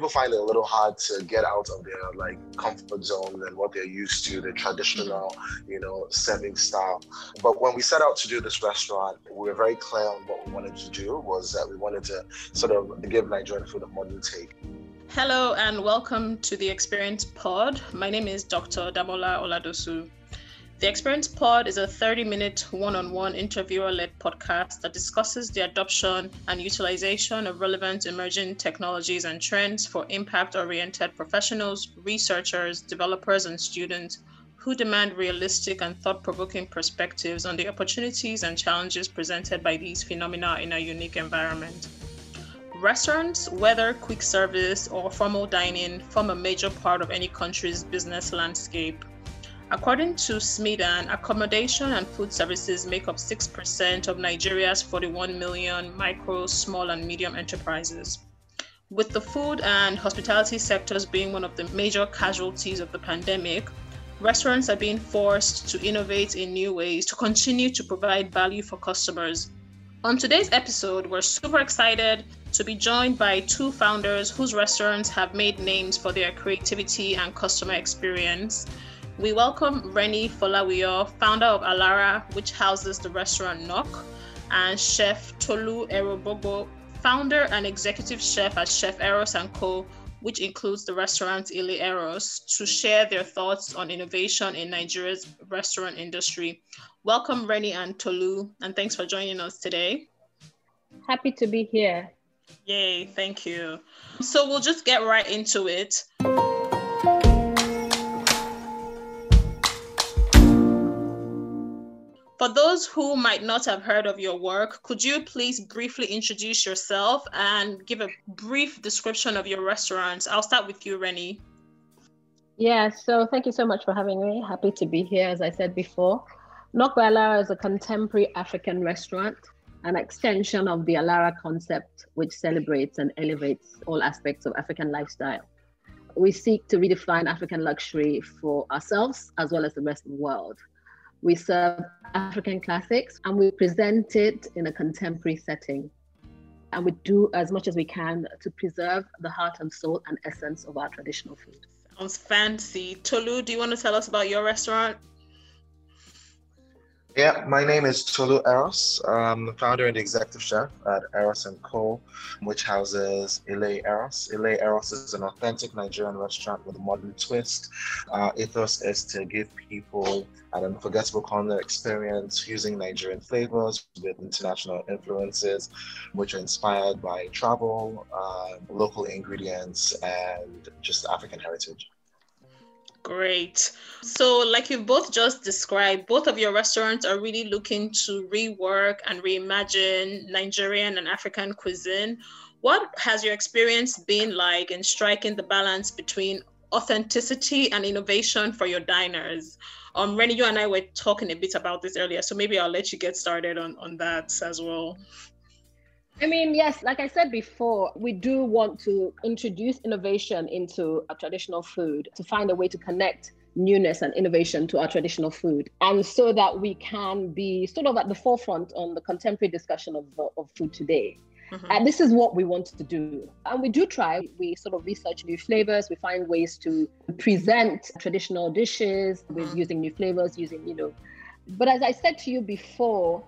people find it a little hard to get out of their like comfort zone and what they're used to, the traditional, you know, serving style. But when we set out to do this restaurant, we were very clear on what we wanted to do was that we wanted to sort of give Nigerian food a modern take. Hello and welcome to the Experience Pod. My name is Dr. Damola Oladosu. The Experience Pod is a 30 minute one on one interviewer led podcast that discusses the adoption and utilization of relevant emerging technologies and trends for impact oriented professionals, researchers, developers, and students who demand realistic and thought provoking perspectives on the opportunities and challenges presented by these phenomena in a unique environment. Restaurants, whether quick service or formal dining, form a major part of any country's business landscape. According to SMEDAN, accommodation and food services make up 6% of Nigeria's 41 million micro, small, and medium enterprises. With the food and hospitality sectors being one of the major casualties of the pandemic, restaurants are being forced to innovate in new ways to continue to provide value for customers. On today's episode, we're super excited to be joined by two founders whose restaurants have made names for their creativity and customer experience. We welcome Reni Folawiyo, founder of Alara, which houses the restaurant Nok, and Chef Tolu Erogbogbo, founder and executive chef at Chef Eros & Co., which includes the restaurant Ile Eros, to share their thoughts on innovation in Nigeria's restaurant industry. Welcome, Reni and Tolu, and thanks for joining us today. Happy to be here. Yay, thank you. So we'll just get right into it. For those who might not have heard of your work, could you please briefly introduce yourself and give a brief description of your restaurants? I'll start with you, Reni. Yeah, so thank you so much for having me. Happy to be here, as I said before. By Alara is a contemporary African restaurant, an extension of the Alara concept, which celebrates and elevates all aspects of African lifestyle. We seek to redefine African luxury for ourselves as well as the rest of the world. We serve African classics and we present it in a contemporary setting. And we do as much as we can to preserve the heart and soul and essence of our traditional food. Sounds fancy. Tolu, do you want to tell us about your restaurant? Yeah, my name is Tolu Eros. I'm the founder and executive chef at Eros & Co., which houses Ile Eros. Ile Eros is an authentic Nigerian restaurant with a modern twist. Our ethos is to give people an unforgettable culinary experience using Nigerian flavors with international influences, which are inspired by travel, uh, local ingredients, and just African heritage. Great. So, like you both just described, both of your restaurants are really looking to rework and reimagine Nigerian and African cuisine. What has your experience been like in striking the balance between authenticity and innovation for your diners? Um, Reni, you and I were talking a bit about this earlier, so maybe I'll let you get started on, on that as well. I mean, yes, like I said before, we do want to introduce innovation into our traditional food to find a way to connect newness and innovation to our traditional food. And so that we can be sort of at the forefront on the contemporary discussion of, of food today. Mm-hmm. And this is what we want to do. And we do try, we sort of research new flavors, we find ways to present traditional dishes with mm-hmm. using new flavors, using, you know. But as I said to you before,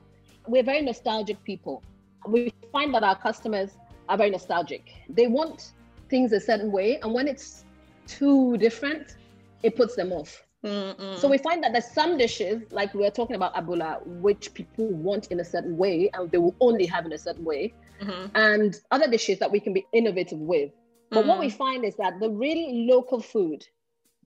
we're very nostalgic people we find that our customers are very nostalgic. They want things a certain way, and when it's too different, it puts them off. Mm-mm. So we find that there's some dishes, like we are talking about abula, which people want in a certain way, and they will only have in a certain way, mm-hmm. and other dishes that we can be innovative with. But mm-hmm. what we mm. find is that the really local food,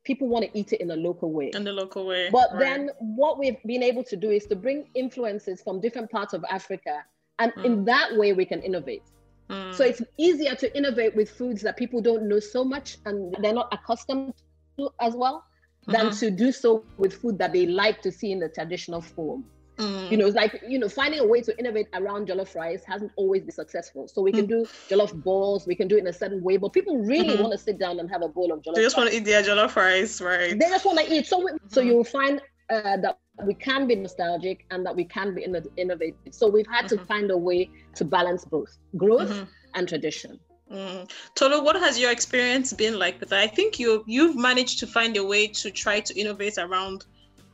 people want to eat it in a local way. In the local way. But right. then what we've been able to do is to bring influences from different parts of Africa and mm. in that way, we can innovate. Mm. So it's easier to innovate with foods that people don't know so much and they're not accustomed to as well than mm-hmm. to do so with food that they like to see in the traditional form. Mm. You know, it's like, you know, finding a way to innovate around jollof rice hasn't always been successful. So we can mm. do jollof balls, we can do it in a certain way, but people really mm-hmm. want to sit down and have a bowl of jollof They just rice. want to eat their jollof rice, right? They just want to eat. So, mm-hmm. so you'll find uh, that we can be nostalgic and that we can be innovative. So we've had mm-hmm. to find a way to balance both growth mm-hmm. and tradition. Mm. Tolu, what has your experience been like with that? I think you you've managed to find a way to try to innovate around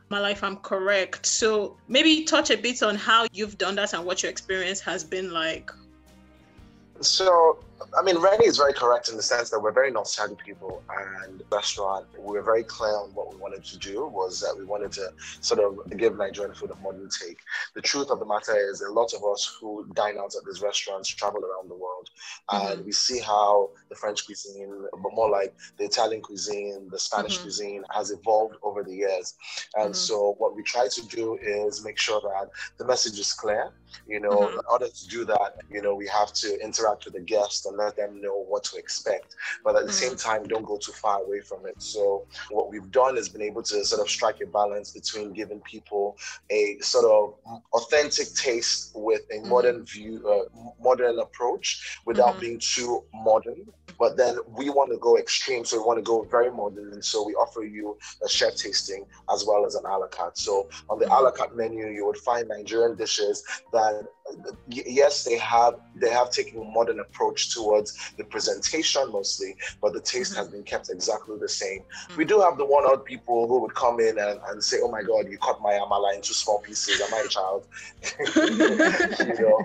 my life. I'm correct. So maybe touch a bit on how you've done that and what your experience has been like. So I mean, Reni is very correct in the sense that we're very nostalgic people, and restaurant. We were very clear on what we wanted to do was that we wanted to sort of give Nigerian food a modern take. The truth of the matter is, a lot of us who dine out at these restaurants travel around the world, mm-hmm. and we see how the French cuisine, but more like the Italian cuisine, the Spanish mm-hmm. cuisine, has evolved over the years. And mm-hmm. so, what we try to do is make sure that the message is clear. You know, mm-hmm. in order to do that, you know, we have to interact with the guest and let them know what to expect. But at the same time, don't go too far away from it. So what we've done is been able to sort of strike a balance between giving people a sort of authentic taste with a mm-hmm. modern view, uh, modern approach without mm-hmm. being too modern. But then we want to go extreme, so we want to go very modern, and so we offer you a chef tasting as well as an a la carte. So on the a la carte menu, you would find Nigerian dishes that yes, they have they have taken a modern approach towards the presentation mostly, but the taste mm-hmm. has been kept exactly the same. Mm-hmm. We do have the one odd people who would come in and, and say, "Oh my God, you cut my amala into small pieces. Am I a child?" you know,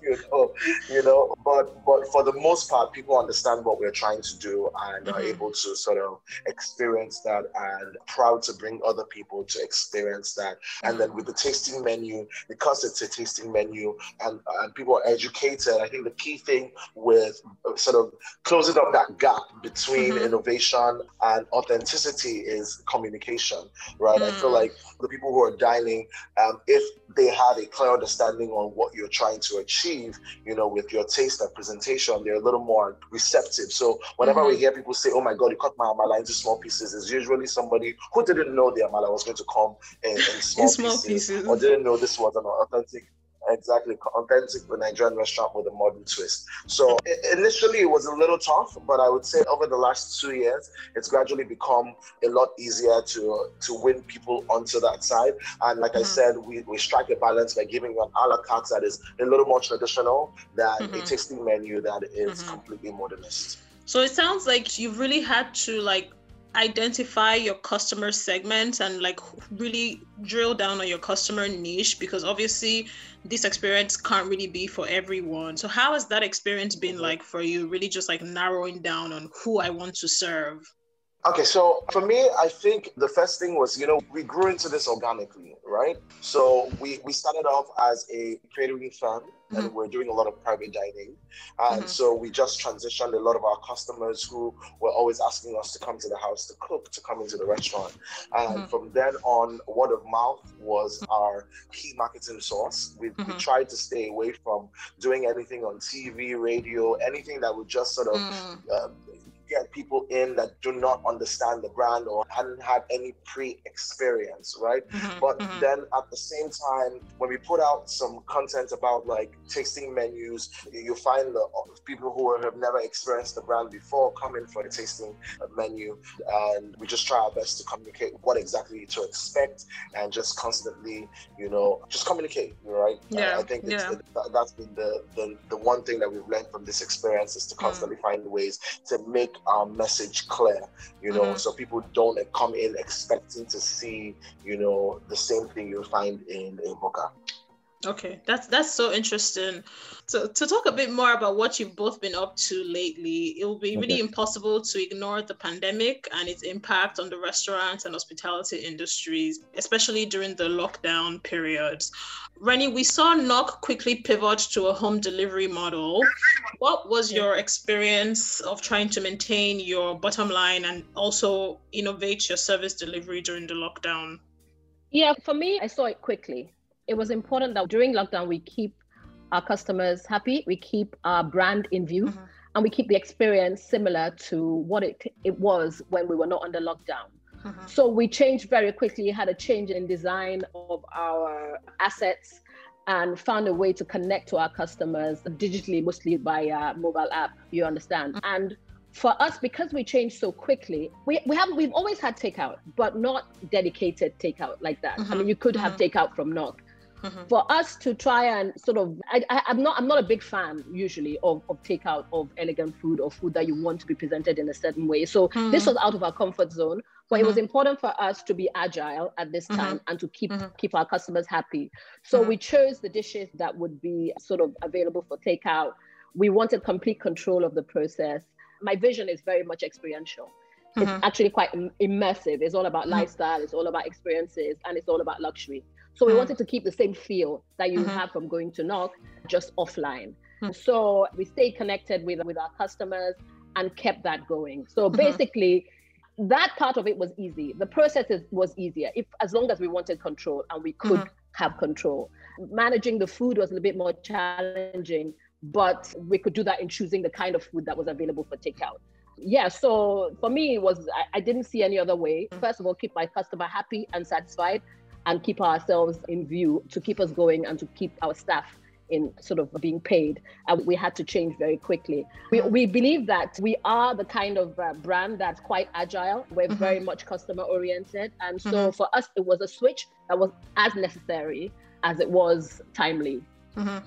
you know, you know. But but for the most part, people understand what we're trying to do and mm-hmm. are able to sort of experience that and proud to bring other people to experience that. And then with the tasting menu because it's a tasting menu and, and people are educated. I think the key thing with uh, sort of closing up that gap between mm-hmm. innovation and authenticity is communication, right? Mm. I feel mm. like the people who are dining, um, if they have a clear understanding on what you're trying to achieve, you know, with your taste and presentation, they're a little more receptive. So whenever mm-hmm. we hear people say, "Oh my God, you cut my amala into small pieces," it's usually somebody who didn't know the amala was going to come in, in small, in small pieces, pieces, or didn't know this was an authentic exactly authentic Nigerian restaurant with a modern twist. So initially it was a little tough, but I would say over the last two years, it's gradually become a lot easier to to win people onto that side. And like mm-hmm. I said, we, we strike a balance by giving an a la carte that is a little more traditional than mm-hmm. a tasting menu that is mm-hmm. completely modernist. So it sounds like you've really had to like identify your customer segment and like really drill down on your customer niche because obviously this experience can't really be for everyone. So how has that experience been like for you? Really just like narrowing down on who I want to serve. Okay, so for me, I think the first thing was, you know, we grew into this organically, right? So we, we started off as a catering firm mm-hmm. and we're doing a lot of private dining. And mm-hmm. so we just transitioned a lot of our customers who were always asking us to come to the house to cook, to come into the restaurant. And mm-hmm. from then on, word of mouth was our key marketing source. We, we mm-hmm. tried to stay away from doing anything on TV, radio, anything that would just sort of mm. uh, get people in that do not understand the brand or hadn't had any pre-experience, right? Mm-hmm, but mm-hmm. then at the same time, when we put out some content about like tasting menus, you find the people who have never experienced the brand before come in for a tasting menu, and we just try our best to communicate what exactly to expect and just constantly, you know, just communicate, right? Yeah, uh, I think yeah. that, has been the, the the one thing that we've learned from this experience is to mm. constantly mm. find ways to make our message clear, you know, mm-hmm. so people don't come in expecting to see, you know, the same thing you find in a buka. Okay, that's that's so interesting. So to talk a bit more about what you've both been up to lately, it will be really impossible to ignore the pandemic and its impact on the restaurants and hospitality industries, especially during the lockdown periods. Reni, we saw Nok quickly pivot to a home delivery model. What was your experience of trying to maintain your bottom line and also innovate your service delivery during the lockdown? Yeah, for me, I saw it quickly it was important that during lockdown we keep our customers happy, we keep our brand in view, mm-hmm. and we keep the experience similar to what it, it was when we were not under lockdown. Mm-hmm. So we changed very quickly, had a change in design of our assets and found a way to connect to our customers digitally, mostly via mobile app, you understand. Mm-hmm. And for us, because we changed so quickly, we, we have we've always had takeout, but not dedicated takeout like that. I mean, you could have mm-hmm. takeout from Nok, Mm-hmm. For us to try and sort of, I, am not, I'm not a big fan usually of, of takeout of elegant food or food that you want to be presented in a certain way. So mm-hmm. this was out of our comfort zone, but mm-hmm. it was mm-hmm. important for us to be agile at this mm-hmm. time and to keep mm-hmm. keep our customers happy. So we chose the dishes that would be sort of available for takeout. We wanted complete control of the process. My vision is very much experiential it's mm-hmm. actually quite immersive. It's all about mm-hmm. lifestyle, it's all about experiences, and it's all about luxury. So we mm. wanted to keep the same feel that you mm-hmm. have from going to Nok, just offline. Mm. So we stayed connected with, with our customers and kept that going. So mm-hmm. basically, that part of it was easy. The process is, was easier if as long as we wanted control and we could mm-hmm. have control. Managing the food was a little bit more challenging, but we could do that in choosing the kind of food that was available for takeout. Yeah, so for me, it was I, I didn't see any other way. First of all, keep my customer happy and satisfied, and keep ourselves in view to keep us going and to keep our staff in sort of being paid. And we had to change very quickly. We, we believe that we are the kind of uh, brand that's quite agile. We're mm-hmm. very much customer oriented. And so mm-hmm. for us, it was a switch that was as necessary as it was timely. Mm-hmm.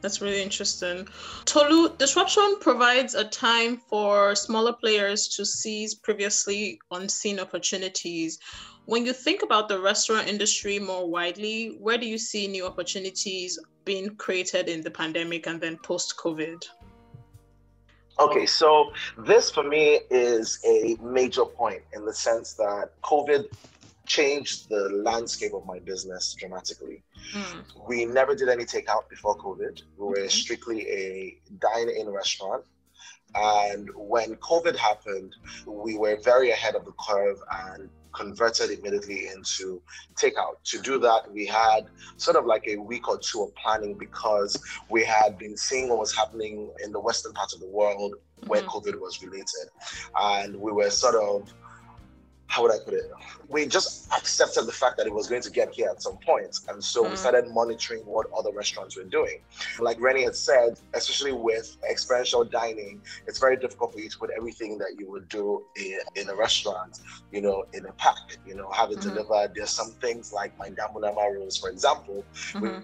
That's really interesting. Tolu, disruption provides a time for smaller players to seize previously unseen opportunities. When you think about the restaurant industry more widely, where do you see new opportunities being created in the pandemic and then post COVID? Okay, so this for me is a major point in the sense that COVID changed the landscape of my business dramatically. Mm. We never did any takeout before COVID. We were strictly a dine in restaurant. And when COVID happened, we were very ahead of the curve and converted immediately into takeout. To do that, we had sort of like a week or two of planning because we had been seeing what was happening in the western part of the world where mm-hmm. COVID was related. And we were sort of how would I put it? We just accepted the fact that it was going to get here at some point. And so mm. we started monitoring what other restaurants were doing. Like Reni had said, especially with experiential dining, it's very difficult for you to put everything that you would do in, in a restaurant, you know, in a pack, you know, have it mm-hmm. delivered. There's some things like my Damunama rolls, for example, mm-hmm.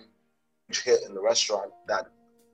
which hit in the restaurant that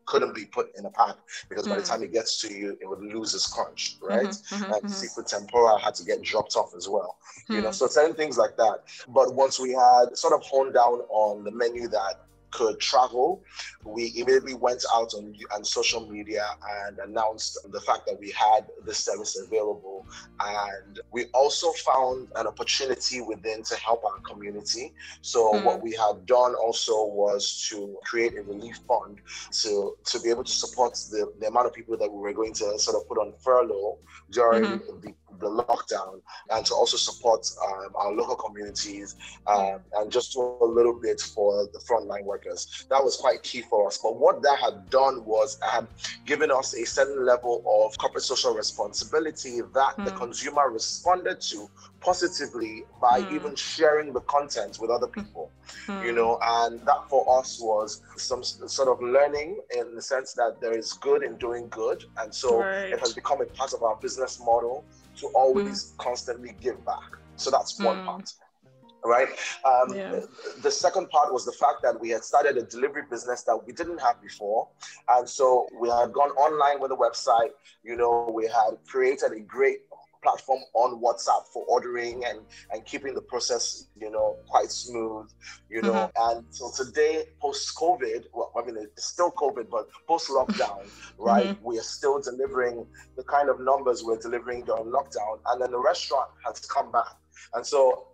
couldn't be put in a pack because mm by the mm. time it gets to you, it would lose its crunch, right? Mm-hmm, mm-hmm, and mm-hmm. seafood tempura had to get dropped off as well, you know. Mm. So certain things like that. But once we had sort of honed down on the menu that could travel, we immediately went out on, on social media and announced the fact that we had the service available. And we also found an opportunity within to help our community. So mm-hmm. what we had done also was to create a relief fund to, to be able to support the, the amount of people that we were going to sort of put on furlough during mm-hmm. the the lockdown and to also support um, our local communities um, and just do a little bit for the frontline workers. That was quite key for us. But what that had done was had given us a certain level of corporate social responsibility that mm. the hmm. consumer responded to positively by mm. even sharing the content with other people mm. you know and that for us was some sort of learning in the sense that there is good in doing good and so right. it has become a part of our business model to always mm. constantly give back so that's one hmm. part right? Um, yeah. The second part was the fact that we had started a delivery business that we didn't have before. And so we had gone online with a website, you know, we had created a great platform on WhatsApp for ordering and, and keeping the process, you know, quite smooth, you know. Mm-hmm. And so today, post COVID, well, I mean, it's still COVID, but post lockdown, right, mm-hmm. we are still delivering the kind of numbers we're delivering during lockdown. And then the restaurant has come back. And so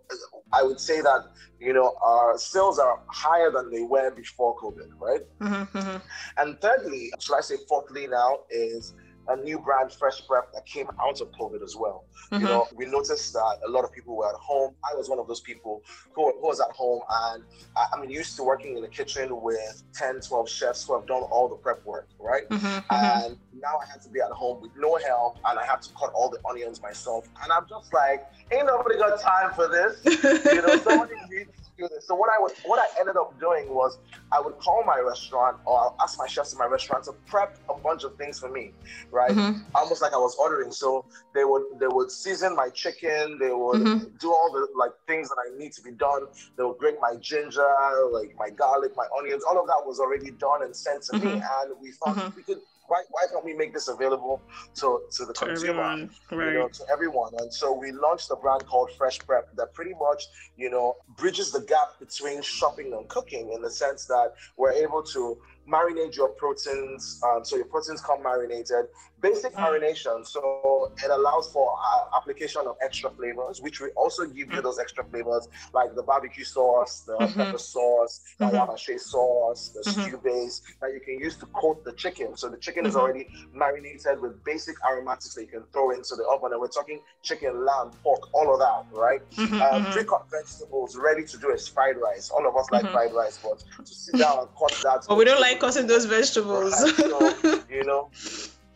I would say that, you know, our sales are higher than they were before COVID, right? Mm-hmm. mm-hmm. And thirdly, should I say fourthly now, is a new brand, Fresh Prep, that came out of COVID as well. Mm-hmm. You know, we noticed that a lot of people were at home. I was one of those people who, who was at home, and I, am used to working in the kitchen with 10, 12 chefs who have done all the prep work, right? Mm-hmm, mm-hmm. and now I had to be at home with no help, and I have to cut all the onions myself. And I'm just like, ain't nobody got time for this. you know, somebody needs do this. So what I was, what I ended up doing was I would call my restaurant or I'll ask my chefs in my restaurant to prep a bunch of things for me. right? Mm-hmm. Almost like I was ordering. So they would they would season my chicken. They would mm-hmm. do all the like things that I need to be done. They would grate my ginger, like my garlic, my onions. All of that was already done and sent to me, mm-hmm. and we thought mm-hmm. we could why, why can't we make this available to, to the to consumer, everyone, right. you know, to everyone? And so we launched a brand called Fresh Prep that pretty much, you know, bridges the gap between shopping and cooking in the sense that we're able to marinate your proteins. Um, so your proteins come marinated. Basic mm. marination. So it allows for uh, application of extra flavors, which we also give you mm. those extra flavors like the barbecue sauce, the mm-hmm. pepper sauce, the mm-hmm. sauce, the mm-hmm. stew base that you can use to coat the chicken. So the chicken is mm-hmm. already marinated with basic aromatics that you can throw into the oven. And we're talking chicken, lamb, pork, all of that, right? Mm-hmm. pre-cut vegetables ready to do as fried rice. All of us like fried rice, but to sit down and cut that. But we don't like cutting those vegetables. so, you know,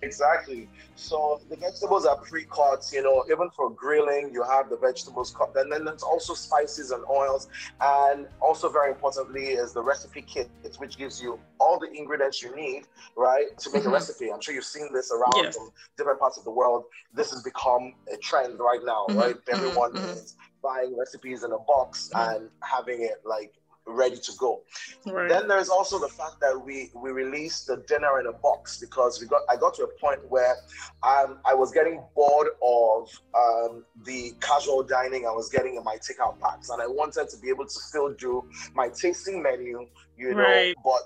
exactly. So the vegetables are pre-cut, you know, even for grilling, you have the vegetables cut. And then there's also spices and oils. And also very importantly is the recipe kit, which gives you all the ingredients you need, right, to make mm-hmm. a recipe. I'm sure you've seen this around yes. from different parts of the world. This has become a trend right now, mm-hmm. right? Mm-hmm. Everyone mm-hmm. is buying recipes in a box mm-hmm. and having it like ready to go. Right. Then there's also the fact that we we released the dinner in a box because we got I got to a point where um, I was getting bored of um, the casual dining I was getting in my takeout packs, and I wanted to be able to still do my tasting menu, you know, right. but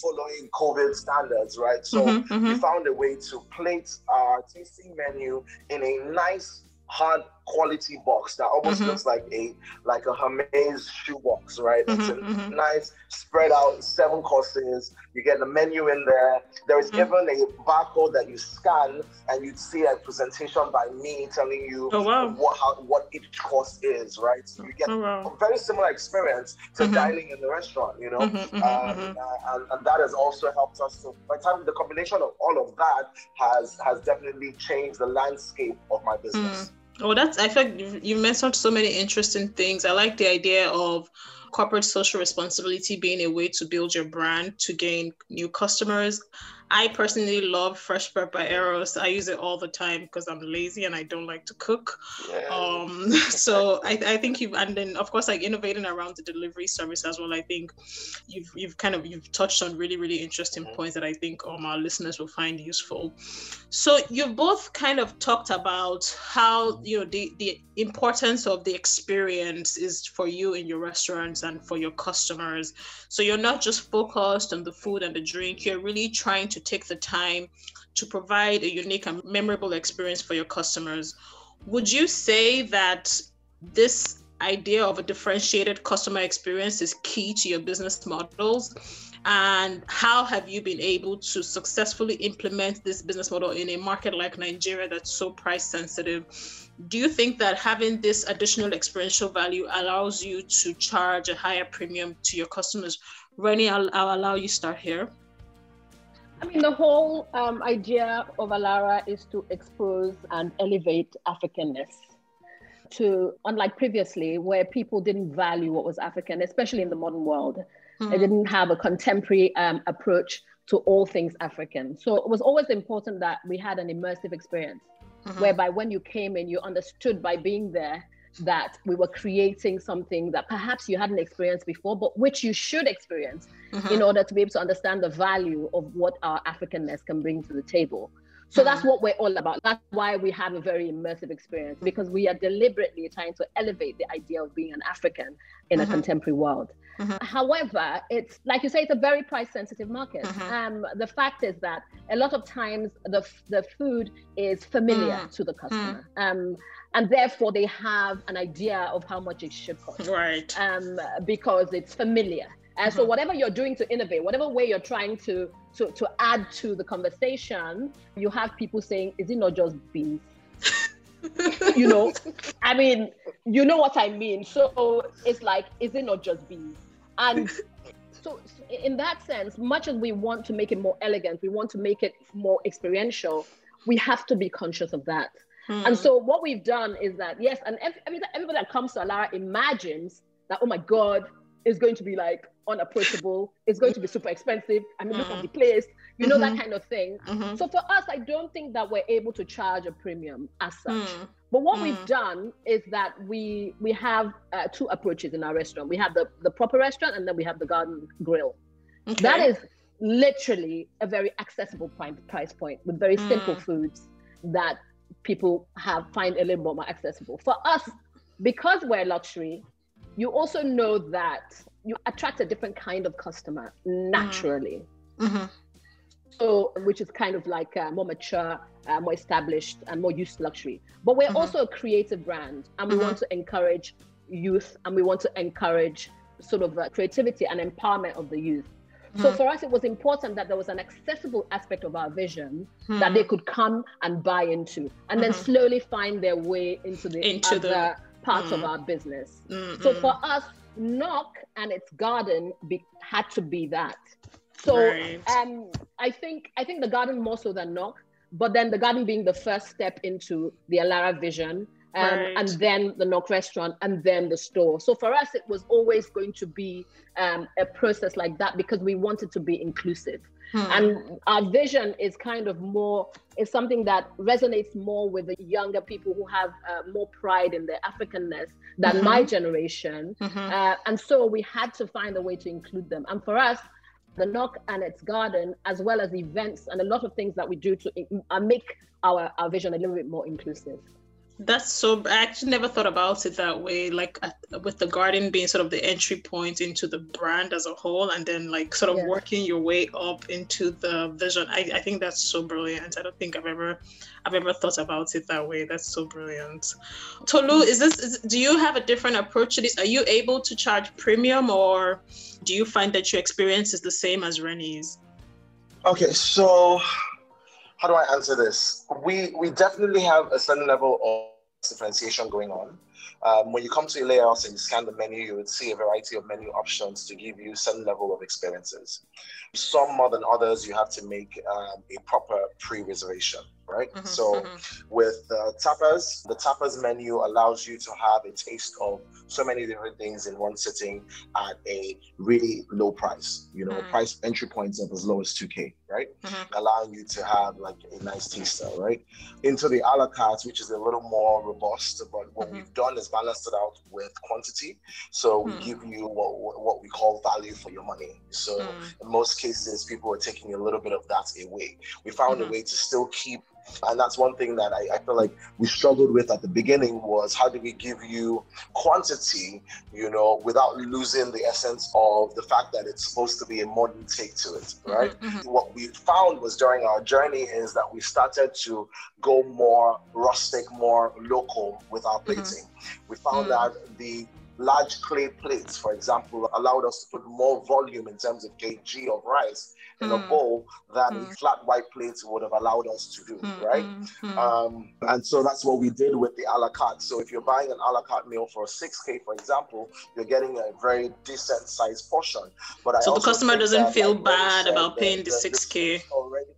following COVID standards, right? So mm-hmm, mm-hmm. we found a way to plate our tasting menu in a nice hard quality box that almost mm-hmm. looks like a like a Hermes shoebox, right? Mm-hmm, it's a mm-hmm. nice spread out seven courses. You get the menu in there. There is mm-hmm. even a barcode that you scan and you'd see a presentation by me telling you oh, wow. what how, what each course is, right? So you get oh, wow. a very similar experience to mm-hmm. dining in the restaurant, you know, mm-hmm, um, uh, and, and that has also helped us to. By the time the combination of all of that has has definitely changed the landscape of my business. Mm. Oh, that's I feel like you mentioned so many interesting things. I like the idea of corporate social responsibility being a way to build your brand to gain new customers. I personally love Fresh Prep by Eros. I use it all the time because I'm lazy and I don't like to cook. Yeah. Um, so I, I think you've and then of course like innovating around the delivery service as well. I think you've you've kind of you've touched on really really interesting mm-hmm. points that I think um, our listeners will find useful. So you've both kind of talked about how you know the the importance of the experience is for you in your restaurants and for your customers. So you're not just focused on the food and the drink. You're really trying to take the time to provide a unique and memorable experience for your customers. Would you say that this idea of a differentiated customer experience is key to your business models? And how have you been able to successfully implement this business model in a market like Nigeria that's so price sensitive? Do you think that having this additional experiential value allows you to charge a higher premium to your customers? Reni, I'll, I'll allow you start here. Mean, the whole um, idea of Alara is to expose and elevate Africanness to, unlike previously, where people didn't value what was African, especially in the modern world. Mm-hmm. They didn't have a contemporary um, approach to all things African. So it was always important that we had an immersive experience, mm-hmm. whereby when you came in, you understood by being there that we were creating something that perhaps you hadn't experienced before, but which you should experience mm-hmm. in order to be able to understand the value of what our Africanness can bring to the table. So mm-hmm. that's what we're all about. That's why we have a very immersive experience because we are deliberately trying to elevate the idea of being an African in mm-hmm. a contemporary world. Mm-hmm. However, it's like you say, it's a very price sensitive market. Mm-hmm. Um, the fact is that a lot of times the, the food is familiar mm. to the customer. Mm. Um, and therefore they have an idea of how much it should cost. Right. Um, because it's familiar. And mm-hmm. so whatever you're doing to innovate, whatever way you're trying to, to to add to the conversation, you have people saying, "Is it not just beans?" you know, I mean, you know what I mean. So it's like, is it not just beans? And so in that sense, much as we want to make it more elegant, we want to make it more experiential, we have to be conscious of that. Hmm. And so what we've done is that yes, and every, everybody that comes to Alara imagines that oh my god, is going to be like unapproachable. It's going to be super expensive. I mean, mm. look at the place, you know, mm-hmm. that kind of thing. Mm-hmm. So for us, I don't think that we're able to charge a premium as such. Mm. But what mm. we've done is that we we have uh, two approaches in our restaurant. We have the the proper restaurant, and then we have the garden grill. Okay. That is literally a very accessible price point with very simple mm. foods that people have find a little more accessible. For us, because we're luxury, you also know that you attract a different kind of customer naturally. Mm-hmm. So, which is kind of like uh, more mature, uh, more established, and more used to luxury. But we're mm-hmm. also a creative brand, and we mm-hmm. want to encourage youth, and we want to encourage sort of uh, creativity and empowerment of the youth. So mm-hmm. for us, it was important that there was an accessible aspect of our vision mm-hmm. that they could come and buy into, and then mm-hmm. slowly find their way into the into other the... parts of our business. So for us, Nok and its garden be, had to be that. So right. um, I think I think the garden more so than Nok, but then the garden being the first step into the Alara vision. Um, right. and then the Nok restaurant, and then the store. So for us, it was always going to be um, a process like that because we wanted to be inclusive. Hmm. And our vision is kind of more, is something that resonates more with the younger people who have uh, more pride in their Africanness than mm-hmm. my generation. Mm-hmm. Uh, and so we had to find a way to include them. And for us, the Nok and its garden, as well as events and a lot of things that we do to uh, make our, our vision a little bit more inclusive. That's so. I actually never thought about it that way. Like uh, with the garden being sort of the entry point into the brand as a whole, and then like sort of yeah. working your way up into the vision. I, I think that's so brilliant. I don't think I've ever, I've ever thought about it that way. That's so brilliant. Tolu, is this? Is, do you have a different approach to this? Are you able to charge premium, or do you find that your experience is the same as Reni's? Okay, so how do I answer this? We we definitely have a certain level of differentiation going on. Um, when you come to layout and you scan the menu, you would see a variety of menu options to give you some level of experiences. Some more than others, you have to make um, a proper pre-reservation right? Mm-hmm, so mm-hmm. with uh, tapas, the tapas menu allows you to have a taste of so many different things in one sitting at a really low price. You know, mm-hmm. price entry points of as low as 2K, right? Mm-hmm. Allowing you to have like a nice taster, right? Into the a la carte, which is a little more robust, but what mm-hmm. we've done is balanced it out with quantity. So we mm. give you what, what we call value for your money. So mm. in most cases, people are taking a little bit of that away. We found a mm-hmm. way to still keep and that's one thing that I, I, feel like we struggled with at the beginning was how do we give you quantity you know without losing the essence of the fact that it's supposed to be a modern take to it mm-hmm, right mm-hmm, mm-hmm. what we found was during our journey is that we started to go more rustic more local with our mm-hmm. plating mm-hmm. we found mm. that the large clay plates, for example, allowed us to put more volume in terms of kg of rice in mm. a bowl than mm. flat white plates would have allowed us to do, mm. right? Mm. Um, and so that's what we did with the a la carte. So if you're buying an a la carte meal for 6K, for example, you're getting a very decent sized portion. But I so the customer doesn't feel bad about paying the, the 6K. Already,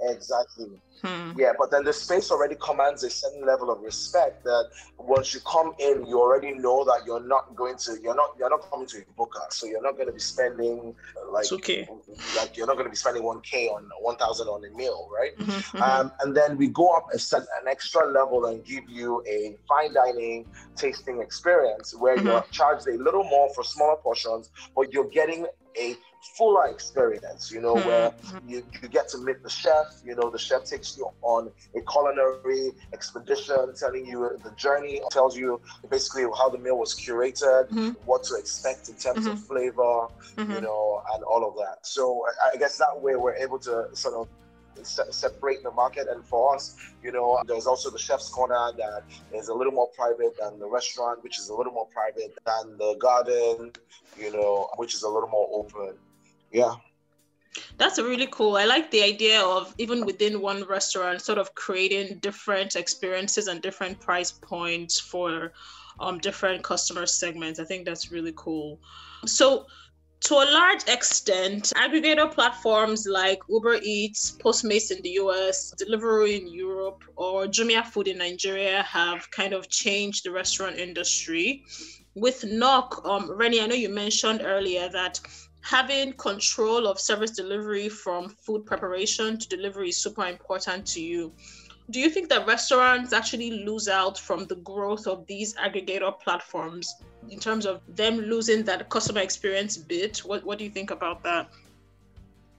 exactly. Hmm. Yeah, but then the space already commands a certain level of respect that once you come in, you already know that you're not going to, you're not, you're not coming to a buka, so you're not going to be spending like, okay. like you're not going to be spending one k on one thousand on a meal, right? Mm-hmm, mm-hmm. Um, and then we go up a set, an extra level and give you a fine dining tasting experience where mm-hmm. you're charged a little more for smaller portions, but you're getting a fuller experience, you know, mm-hmm. where you, you get to meet the chef, you know, the chef takes you on a culinary expedition, telling you the journey, tells you basically how the meal was curated, mm-hmm. what to expect in terms mm-hmm. of flavor, mm-hmm. you know, and all of that. So I, I guess that way we're able to sort of se- separate the market. And for us, you know, there's also the chef's corner that is a little more private than the restaurant, which is a little more private than the garden, you know, which is a little more open. Yeah. That's really cool. I like the idea of even within one restaurant, sort of creating different experiences and different price points for um, different customer segments. I think that's really cool. So, to a large extent, aggregator platforms like Uber Eats, Postmates in the US, Deliveroo in Europe, or Jumia Food in Nigeria have kind of changed the restaurant industry with Nok, um, Reni, I know you mentioned earlier that having control of service delivery from food preparation to delivery is super important to you. Do you think that restaurants actually lose out from the growth of these aggregator platforms in terms of them losing that customer experience bit? What, what do you think about that?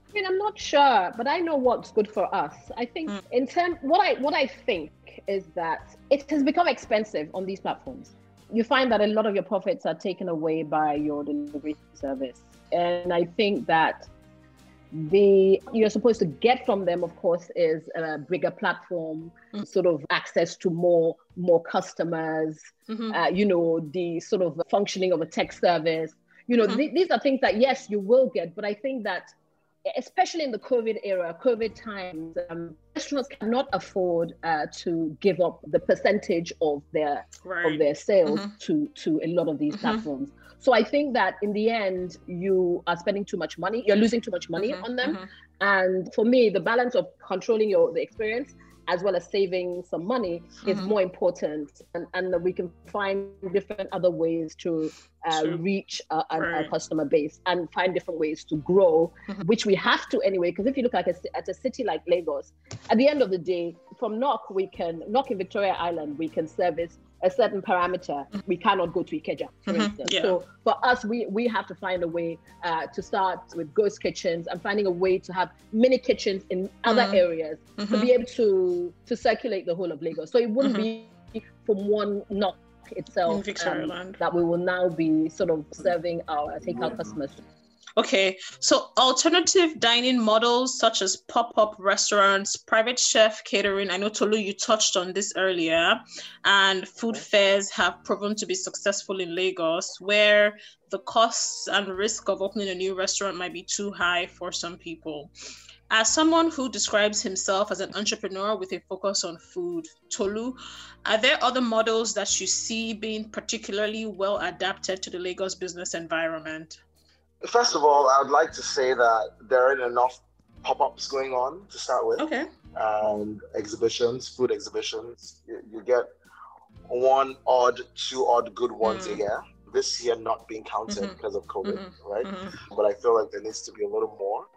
I mean, I'm not sure, but I know what's good for us. I think mm. in terms what I what I think is that it has become expensive on these platforms. You find that a lot of your profits are taken away by your delivery service. And I think that the you're supposed to get from them of course is a bigger platform mm-hmm. sort of access to more more customers mm-hmm. uh, you know the sort of functioning of a tech service you know mm-hmm. th- these are things that yes you will get but i think that especially in the COVID era, COVID times, um, restaurants cannot afford uh, to give up the percentage of their right. of their sales mm-hmm. to to a lot of these mm-hmm. platforms. So I think that in the end, you are spending too much money. You're losing too much money mm-hmm. on them. Mm-hmm. And for me, the balance of controlling your the experience as well as saving some money mm-hmm. is more important and, and we can find different other ways to uh, reach our, right. our, customer base and find different ways to grow mm-hmm. which we have to anyway because if you look at a, at a city like lagos at the end of the day from Nok we can Nok in victoria island we can service a certain parameter, we cannot go to Ikeja, for mm-hmm. instance. Yeah. So for us, we, we have to find a way uh, to start with ghost kitchens and finding a way to have mini kitchens in other mm-hmm. areas mm-hmm. to be able to to circulate the whole of Lagos. So it wouldn't mm-hmm. be from one Nok itself um, that we will now be sort of serving our takeout customers. Okay, so alternative dining models such as pop up restaurants, private chef catering. I know Tolu, you touched on this earlier, and food fairs have proven to be successful in Lagos, where the costs and risk of opening a new restaurant might be too high for some people. As someone who describes himself as an entrepreneur with a focus on food, Tolu, are there other models that you see being particularly well adapted to the Lagos business environment? First of all, I would like to say that there aren't enough pop ups going on to start with. Okay. And exhibitions, food exhibitions. You, you get one odd, two odd good ones mm. a year. This year not being counted mm-hmm. because of COVID, mm-hmm. right? Mm-hmm. But I feel like there needs to be a little more.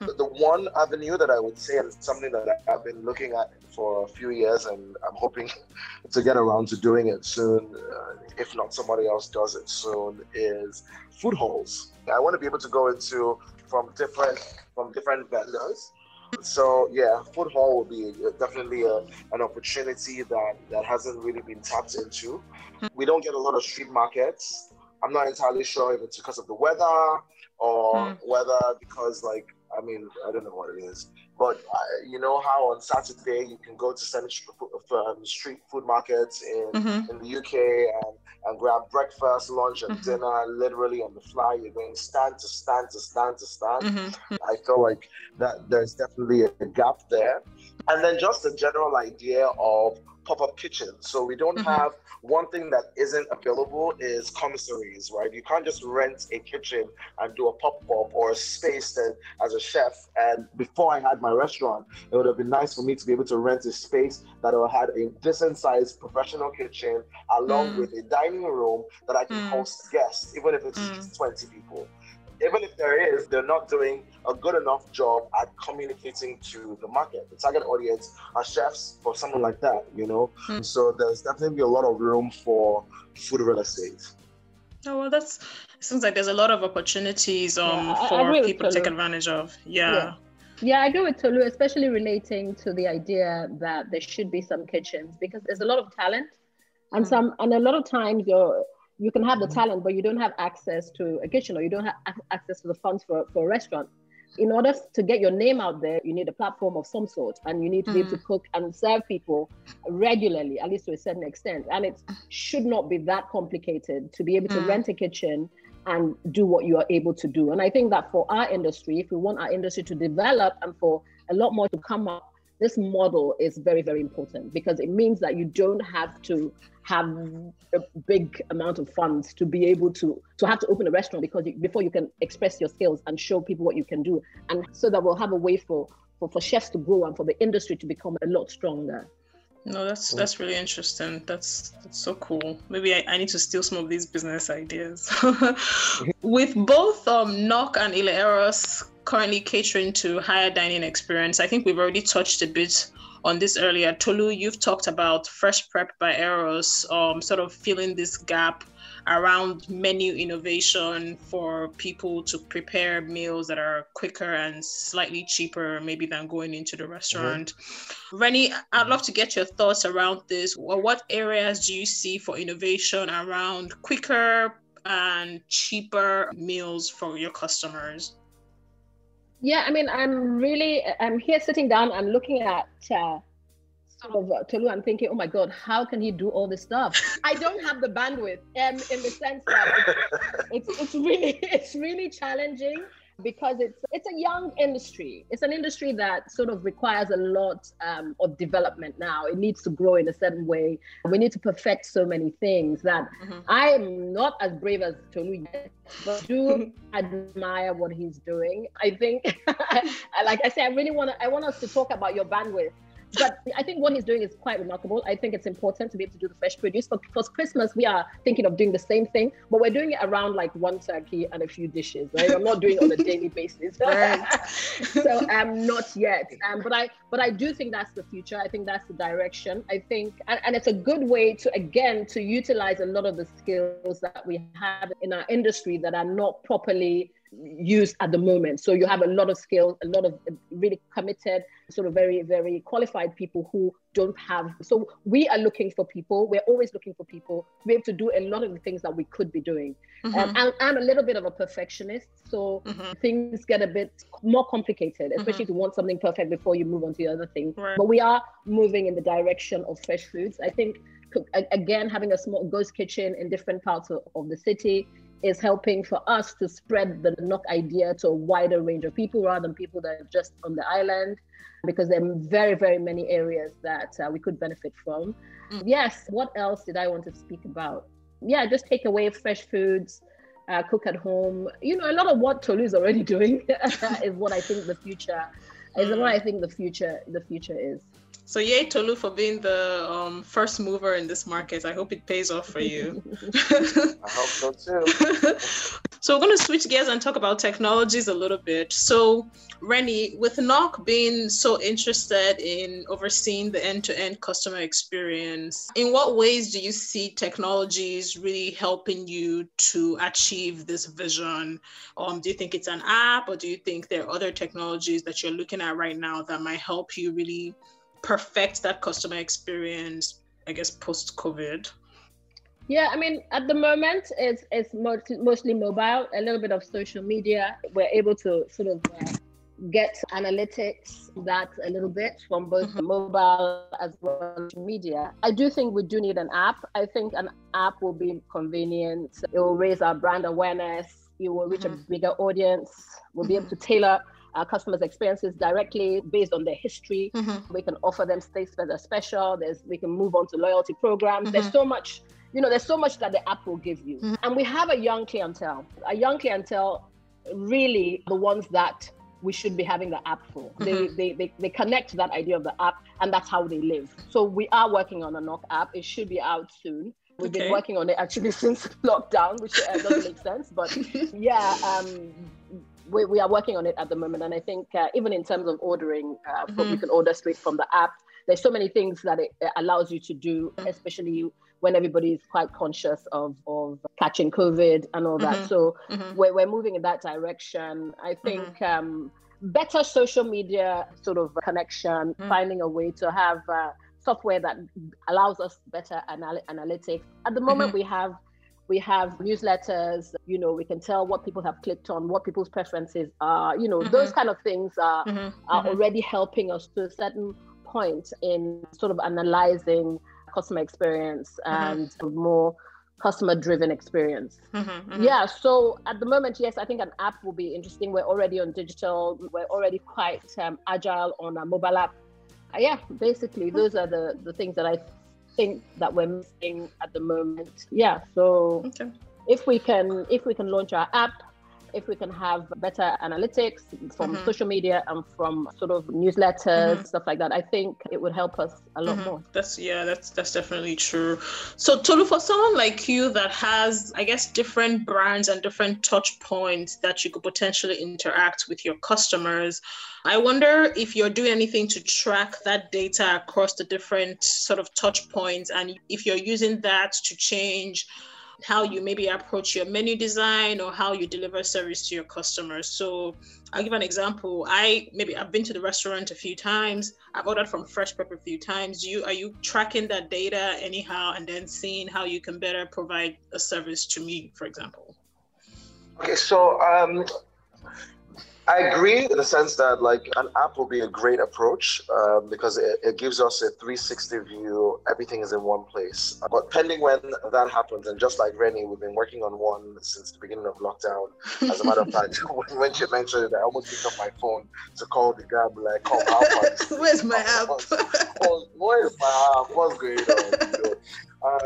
The, the one avenue that I would say, and something that I've been looking at for a few years, and I'm hoping to get around to doing it soon, uh, if not somebody else does it soon, is food halls. I want to be able to go into from different from different vendors. So yeah, food hall will be definitely a, an opportunity that that hasn't really been tapped into. We don't get a lot of street markets. I'm not entirely sure if it's because of the weather or hmm. whether because like I mean, I don't know what it is, but uh, you know how on Saturday you can go to certain um, street food markets in, mm-hmm. in the UK and, and grab breakfast, lunch, and mm-hmm. dinner literally on the fly. You're going stand to stand to stand to stand. Mm-hmm. I feel like that there's definitely a gap there. And then just a general idea of pop-up kitchens. So we don't mm-hmm. have one thing that isn't available is commissaries, right? You can't just rent a kitchen and do a pop-up or a space that as a chef. And before I had my restaurant, it would have been nice for me to be able to rent a space that had a decent sized professional kitchen along mm. with a dining room that I can mm. host guests, even if it's mm. 20 people even if there is, they're not doing a good enough job at communicating to the market, the target audience, are chefs or someone like that, you know. Mm. So there's definitely a lot of room for food real estate. Oh well, that's seems like there's a lot of opportunities um yeah, for people to take advantage of. Yeah. yeah. Yeah, I agree with Tolu, especially relating to the idea that there should be some kitchens because there's a lot of talent, and mm. some, and a lot of times you're you can have the mm-hmm. talent, but you don't have access to a kitchen or you don't have access to the funds for, for a restaurant. In order to get your name out there, you need a platform of some sort and you need to mm. be able to mm. cook and serve people regularly, at least to a certain extent. And it should not be that complicated to be able to mm. rent a kitchen and do what you are able to do. And I think that for our industry, if we want our industry to develop and for a lot more to come up, this model is very, very important because it means that you don't have to have a big amount of funds to be able to to have to open a restaurant because you, before you can express your skills and show people what you can do. And so that we'll have a way for for, for chefs to grow and for the industry to become a lot stronger No, that's that's really interesting. That's that's so cool. Maybe I, I need to steal some of these business ideas. With both um Nok and Ile Eros currently catering to higher dining experience, I think we've already touched a bit on this earlier. Tolu, you've talked about Fresh Prep by Eros, um, sort of filling this gap around menu innovation for people to prepare meals that are quicker and slightly cheaper, maybe than going into the restaurant. Mm-hmm. Reni, I'd love to get your thoughts around this. Well, what areas do you see for innovation around quicker and cheaper meals for your customers? Yeah, I mean, I'm really, I'm here sitting down, I'm looking at uh, sort of uh, Tolu, I'm thinking, oh my God, how can he do all this stuff? I don't have the bandwidth, um, in the sense that it's, it's, it's really it's really challenging because it's it's a young industry. It's an industry that sort of requires a lot um, of development now. It needs to grow in a certain way. We need to perfect so many things that mm-hmm. I am not as brave as Tolu yet, but do admire what he's doing. I think, like I say, I really want to. I want us to talk about your bandwidth but I think what he's doing is quite remarkable. I think it's important to be able to do the fresh produce. But for Christmas, we are thinking of doing the same thing, but we're doing it around like one turkey and a few dishes. Right? I'm not doing it on a daily basis. so I'm um, not yet. Um, but I but I do think that's the future. I think that's the direction. I think and, and it's a good way to again to utilize a lot of the skills that we have in our industry that are not properly used at the moment. So you have a lot of skills, a lot of really committed, sort of very, very qualified people who don't have. So we are looking for people. We're always looking for people to be able to do a lot of the things that we could be doing. Mm-hmm. Um, and I'm a little bit of a perfectionist, so mm-hmm. things get a bit more complicated, especially mm-hmm. to want something perfect before you move on to the other thing. Right. But we are moving in the direction of fresh foods. I think again having a small ghost kitchen in different parts of, of the city is helping for us to spread the Nok idea to a wider range of people rather than people that are just on the island, because there are very, very many areas that uh, we could benefit from. Mm. Yes, what else did I want to speak about? Yeah, just take away fresh foods, uh, cook at home. You know, a lot of what Tolu is already doing is what I think the future is. What I think the future the future is. So yay Tolu for being the um, first mover in this market. I hope it pays off for you. I hope so too. so we're going to switch gears and talk about technologies a little bit. So Reni, with Nok being so interested in overseeing the end-to-end customer experience, in what ways do you see technologies really helping you to achieve this vision? Um, do you think it's an app or do you think there are other technologies that you're looking at right now that might help you really perfect that customer experience, I guess, post COVID? Yeah, I mean, at the moment, it's it's mostly mobile, a little bit of social media. We're able to sort of uh, get analytics that a little bit from both mm-hmm. mobile as well as media. I do think we do need an app. I think an app will be convenient. It will raise our brand awareness. It will reach mm-hmm. a bigger audience. We'll be able to tailor our customers' experiences directly based on their history. Mm-hmm. We can offer them stays that are special. There's we can move on to loyalty programs. Mm-hmm. There's so much, you know, there's so much that the app will give you. Mm-hmm. And we have a young clientele. A young clientele, really the ones that we should be having the app for. They, mm-hmm. they, they, they connect to that idea of the app and that's how they live. So we are working on a Nok app. It should be out soon. We've okay. been working on it actually since lockdown, which uh, doesn't make sense. But yeah, um, we, we are working on it at the moment. And I think uh, even in terms of ordering, uh, mm-hmm. you can order straight from the app. There's so many things that it, allows you to do, mm-hmm. especially when everybody is quite conscious of, of catching COVID and all that. Mm-hmm. So mm-hmm. we're, we're moving in that direction. I think mm-hmm. um, better social media sort of connection, mm. finding a way to have uh, software that allows us better anal- analytics. At the moment, mm-hmm. we have we have newsletters you know we can tell what people have clicked on what people's preferences are you know mm-hmm. those kind of things are, mm-hmm. are mm-hmm. already helping us to a certain point in sort of analyzing customer experience mm-hmm. and more customer driven experience mm-hmm, mm-hmm. yeah so at the moment yes i think an app will be interesting we're already on digital we're already quite um, agile on a mobile app uh, yeah basically those are the the things that i think that we're missing at the moment. Yeah. So okay. if we can if we can launch our app if we can have better analytics from mm-hmm. social media and from sort of newsletters, mm-hmm. stuff like that, I think it would help us a lot mm-hmm. more. That's yeah, that's that's definitely true. So Tolu, for someone like you that has, I guess, different brands and different touch points that you could potentially interact with your customers, I wonder if you're doing anything to track that data across the different sort of touch points and if you're using that to change how you maybe approach your menu design or how you deliver service to your customers. So I'll give an example. I maybe I've been to the restaurant a few times. I've ordered from Fresh Prep a few times. You are you tracking that data anyhow and then seeing how you can better provide a service to me, for example? Okay, so um, I agree in the sense that like an app will be a great approach um, because it, it, gives us a 360 view. Everything is in one place. But pending when that happens, and just like Reni, we've been working on one since the beginning of lockdown. As a matter of fact, when she mentioned it, I almost picked up my phone to call the guy, like, "Call oh, Where's my app? Where's my app? What's going on?" Um,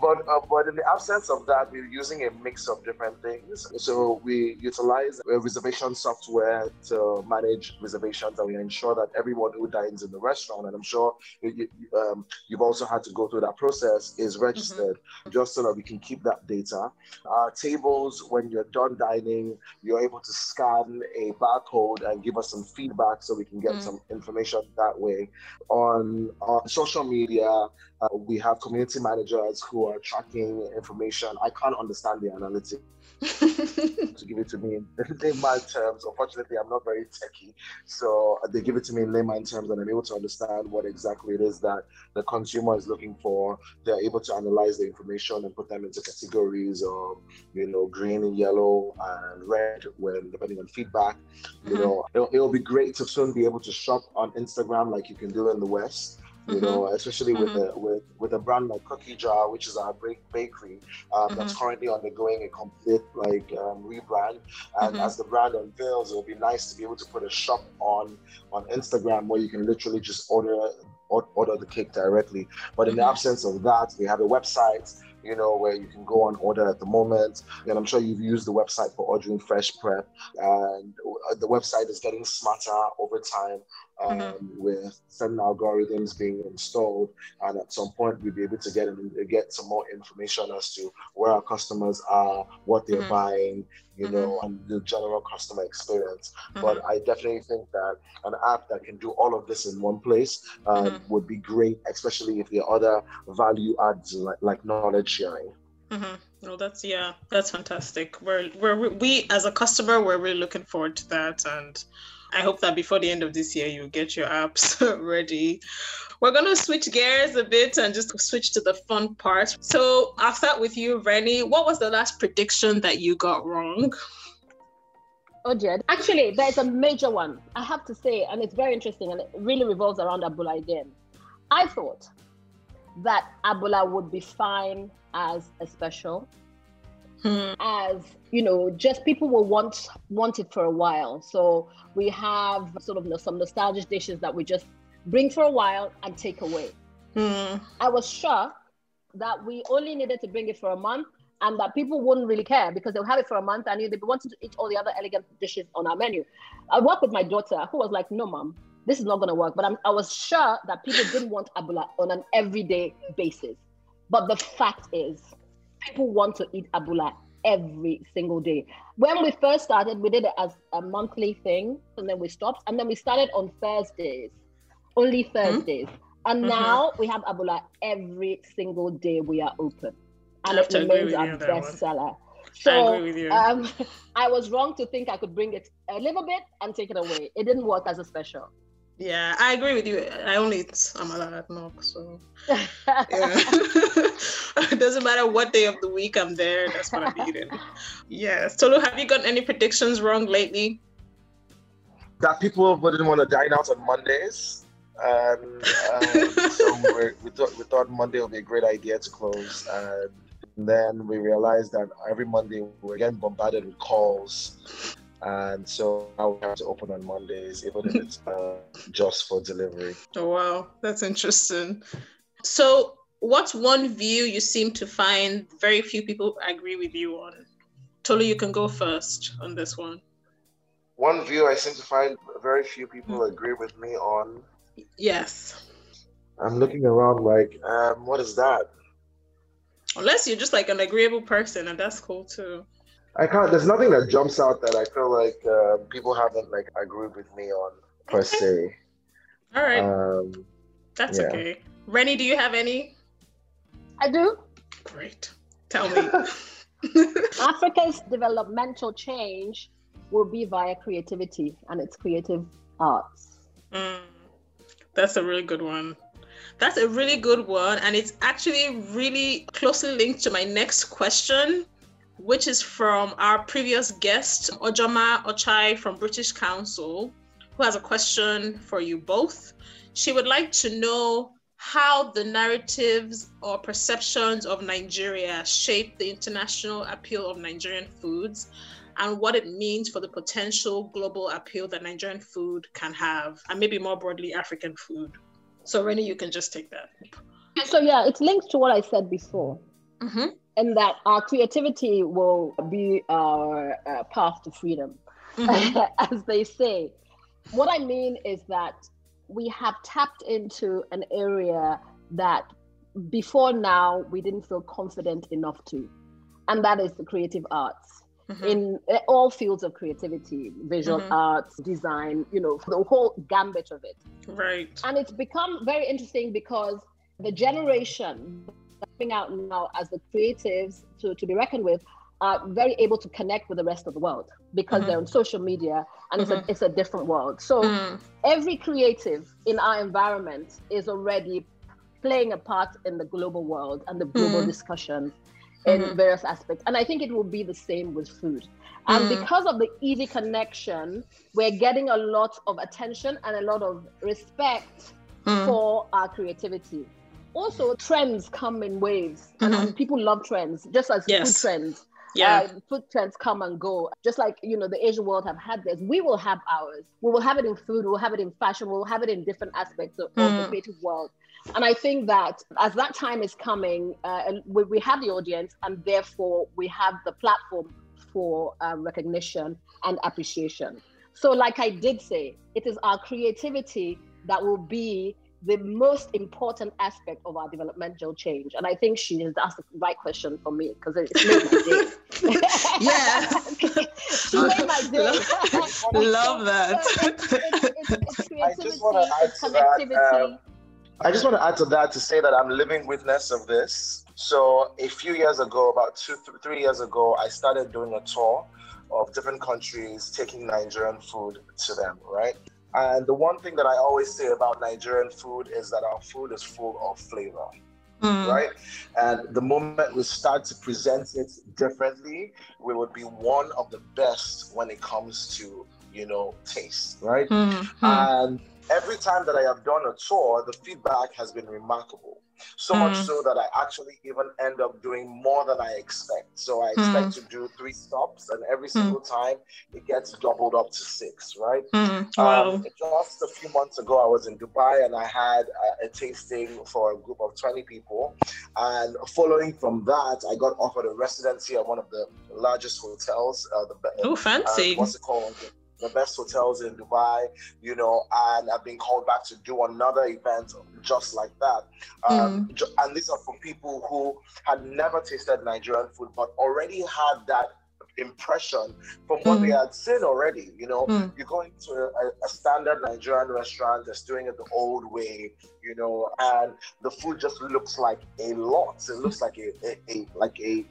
but uh, but in the absence of that, we're using a mix of different things. So we utilize a reservation software to manage reservations, and we ensure that everyone who dines in the restaurant, and I'm sure you, um, you've also had to go through that process, is registered, mm-hmm. just so that we can keep that data. Our tables, when you're done dining, you're able to scan a barcode and give us some feedback, so we can get mm-hmm. some information that way. On on social media, uh, we have community managers who are tracking information. I can't understand the analytics to give it to me in layman terms. Unfortunately, I'm not very techy, so they give it to me in layman terms, and I'm able to understand what exactly it is that the consumer is looking for. They're able to analyze the information and put them into categories of, you know, green and yellow and red, when depending on feedback. You mm-hmm. know, it'll, it'll be great to soon be able to shop on Instagram like you can do in the West you mm-hmm. know, especially mm-hmm. with a with with a brand like Cookie Jar, which is our bakery um, mm-hmm. that's currently undergoing a complete like um, rebrand. And mm-hmm. as the brand unveils, it'll be nice to be able to put a shop on on Instagram where you can literally just order order the cake directly. But in the mm-hmm. absence of that, we have a website you know, where you can go on order at the moment. And I'm sure you've used the website for ordering fresh prep. And the website is getting smarter over time um, mm-hmm. with certain algorithms being installed. And at some point, we'll be able to get get some more information as to where our customers are, what they're mm-hmm. buying, you know, mm-hmm. and the general customer experience. Mm-hmm. But I definitely think that an app that can do all of this in one place uh, mm-hmm. would be great, especially if the other value adds like, like knowledge sharing. Mm-hmm. Well, that's yeah, that's fantastic. We're we're we as a customer, we're really looking forward to that, and I hope that before the end of this year, you get your apps ready. We're going to switch gears a bit and just switch to the fun part. So I'll start with you, Reni. What was the last prediction that you got wrong? Oh, Jed. Actually, there's a major one, I have to say, and it's very interesting and it really revolves around Abula again. I thought that Abula would be fine as a special hmm. as you know just people will want want it for a while. So we have sort of some nostalgic dishes that we just bring for a while and take away. Hmm. i was shocked that we only needed to bring it for a month and that people wouldn't really care because they'll have it for a month and they'd be wanting to eat all the other elegant dishes on our menu. I worked with my daughter who was like no mom this is not going to work. But I'm, i was sure that people didn't want abula on an everyday basis. But the fact is people want to eat abula every single day. When we first started, we did it as a monthly thing, and then we stopped, and then we started on Thursdays, only hmm? Thursdays. Mm-hmm. And mm-hmm. now we have abula every single day we are open, and it remains our best seller. So I, um, I was wrong to think I could bring it a little bit and take it away. It didn't work as a special. Yeah, I agree with you. I only eat amala at Nok, so yeah. it doesn't matter what day of the week I'm there. That's what I'm eating. Yeah. Tolu, have you gotten any predictions wrong lately? That people wouldn't want to dine out on Mondays. Um, um, so we, we, thought, we thought Monday would be a great idea to close. And then we realized that every Monday we're getting bombarded with calls and so now we have to open on Mondays, even if it's uh, just for delivery. Oh wow, that's interesting. So, what's one view you seem to find very few people agree with you on? Tolu, you can go first on this one. One view I seem to find very few people mm. agree with me on. Yes. I'm looking around like, um, what is that? Unless you're just like an agreeable person, and that's cool too. I can't. There's nothing that jumps out that I feel like uh, people haven't like agreed with me on per okay. se. All right. Um, that's yeah. okay. Reni, do you have any? I do. Great. Tell me. Africa's developmental change will be via creativity and its creative arts. Mm, that's a really good one. That's a really good one. And it's actually really closely linked to my next question, which is from our previous guest, Ojoma Ochai from British Council, who has a question for you both. She would like to know how the narratives or perceptions of Nigeria shape the international appeal of Nigerian foods and what it means for the potential global appeal that Nigerian food can have, and maybe more broadly, African food. So, Reni, you can just take that. So, yeah, it's linked to what I said before. Mm-hmm. And that our creativity will be our uh, path to freedom, mm-hmm. as they say. What I mean is that we have tapped into an area that before now we didn't feel confident enough to, and that is the creative arts. Mm-hmm. in all fields of creativity visual mm-hmm. arts design you know the whole gambit of it right and it's become very interesting because the generation coming out now as the creatives to, to be reckoned with are very able to connect with the rest of the world because mm-hmm. they're on social media and it's, a, mm-hmm. it's a different world so mm. every creative in our environment is already playing a part in the global world and the global mm. discussion in mm-hmm. various aspects. And I think it will be the same with food. And mm. because of the easy connection, we're getting a lot of attention and a lot of respect mm. for our creativity. Also, trends come in waves, mm-hmm. and people love trends, just as yes. food trends. Yeah. Uh, food trends come and go. Just like, you know, the Asian world have had this, we will have ours. We will have it in food, we'll have it in fashion, we'll have it in different aspects of, mm. of the mm. creative world. And I think that as that time is coming, uh, we, we, have the audience, and therefore we have the platform for uh, recognition and appreciation. So, like I did say, it is our creativity that will be the most important aspect of our developmental change. And I think she has asked the right question for me because it made my day. yeah. she made my day. Love that. So it's, it's, it's, creativity, it's connectivity. That, um, I just want to add to that to say that I'm living witness of this. So a few years ago, about two, th- three years ago, I started doing a tour of different countries, taking Nigerian food to them, right? And the one thing that I always say about Nigerian food is that our food is full of flavor. Mm. Right. And the moment we start to present it differently, we would be one of the best when it comes to, you know, taste. Right. Mm-hmm. And every time that I have done a tour, the feedback has been remarkable. So mm. much so that I actually even end up doing more than I expect. So I expect mm. to do three stops, and every single mm. time it gets doubled up to six, right? Mm. Wow. Um, just a few months ago, I was in Dubai and I had a, a tasting for a group of 20 people. And following from that, I got offered a residency at one of the largest hotels. Uh, the, oh, fancy. Uh, what's it called? The best hotels in Dubai, you know, and I've been called back to do another event just like that. Um, mm. And these are for people who had never tasted Nigerian food, but already had that impression from what mm. they had seen already. You know, mm. you go into a, a, standard Nigerian restaurant that's doing it the old way, you know, and the food just looks like a lot. It looks like a, a, a like a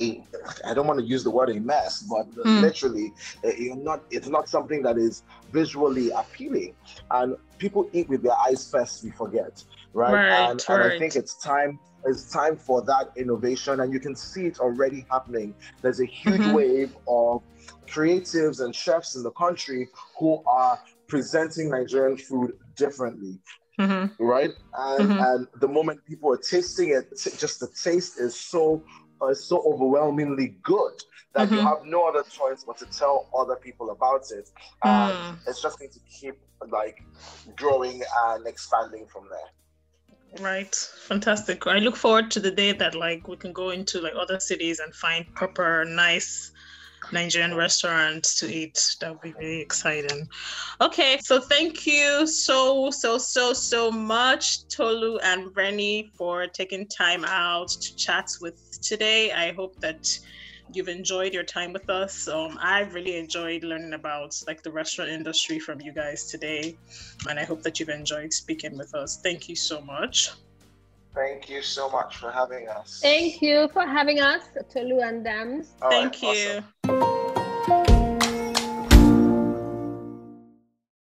I don't want to use the word a mess, but mm. literally, eh, you're not. It's not something that is visually appealing, and people eat with their eyes first. We forget, right? right and, right. and I think it's time. It's time for that innovation, and you can see it already happening. There's a huge mm-hmm. wave of creatives and chefs in the country who are presenting Nigerian food differently. Mm-hmm. Right, and mm-hmm. and the moment people are tasting it, just the taste is so are so overwhelmingly good that mm-hmm. you have no other choice but to tell other people about it. And mm. it's just going to keep like growing and expanding from there. Right. Fantastic. I look forward to the day that like we can go into like other cities and find proper nice Nigerian restaurants to eat. That would be really exciting. Okay, so thank you so, so, so, so much, Tolu and Reni, for taking time out to chat with today. I hope that you've enjoyed your time with us. Um, I've really enjoyed learning about like the restaurant industry from you guys today, and I hope that you've enjoyed speaking with us. Thank you so much. Thank you so much for having us. Thank you for having us, Tolu and Dams. Thank right, you. Awesome.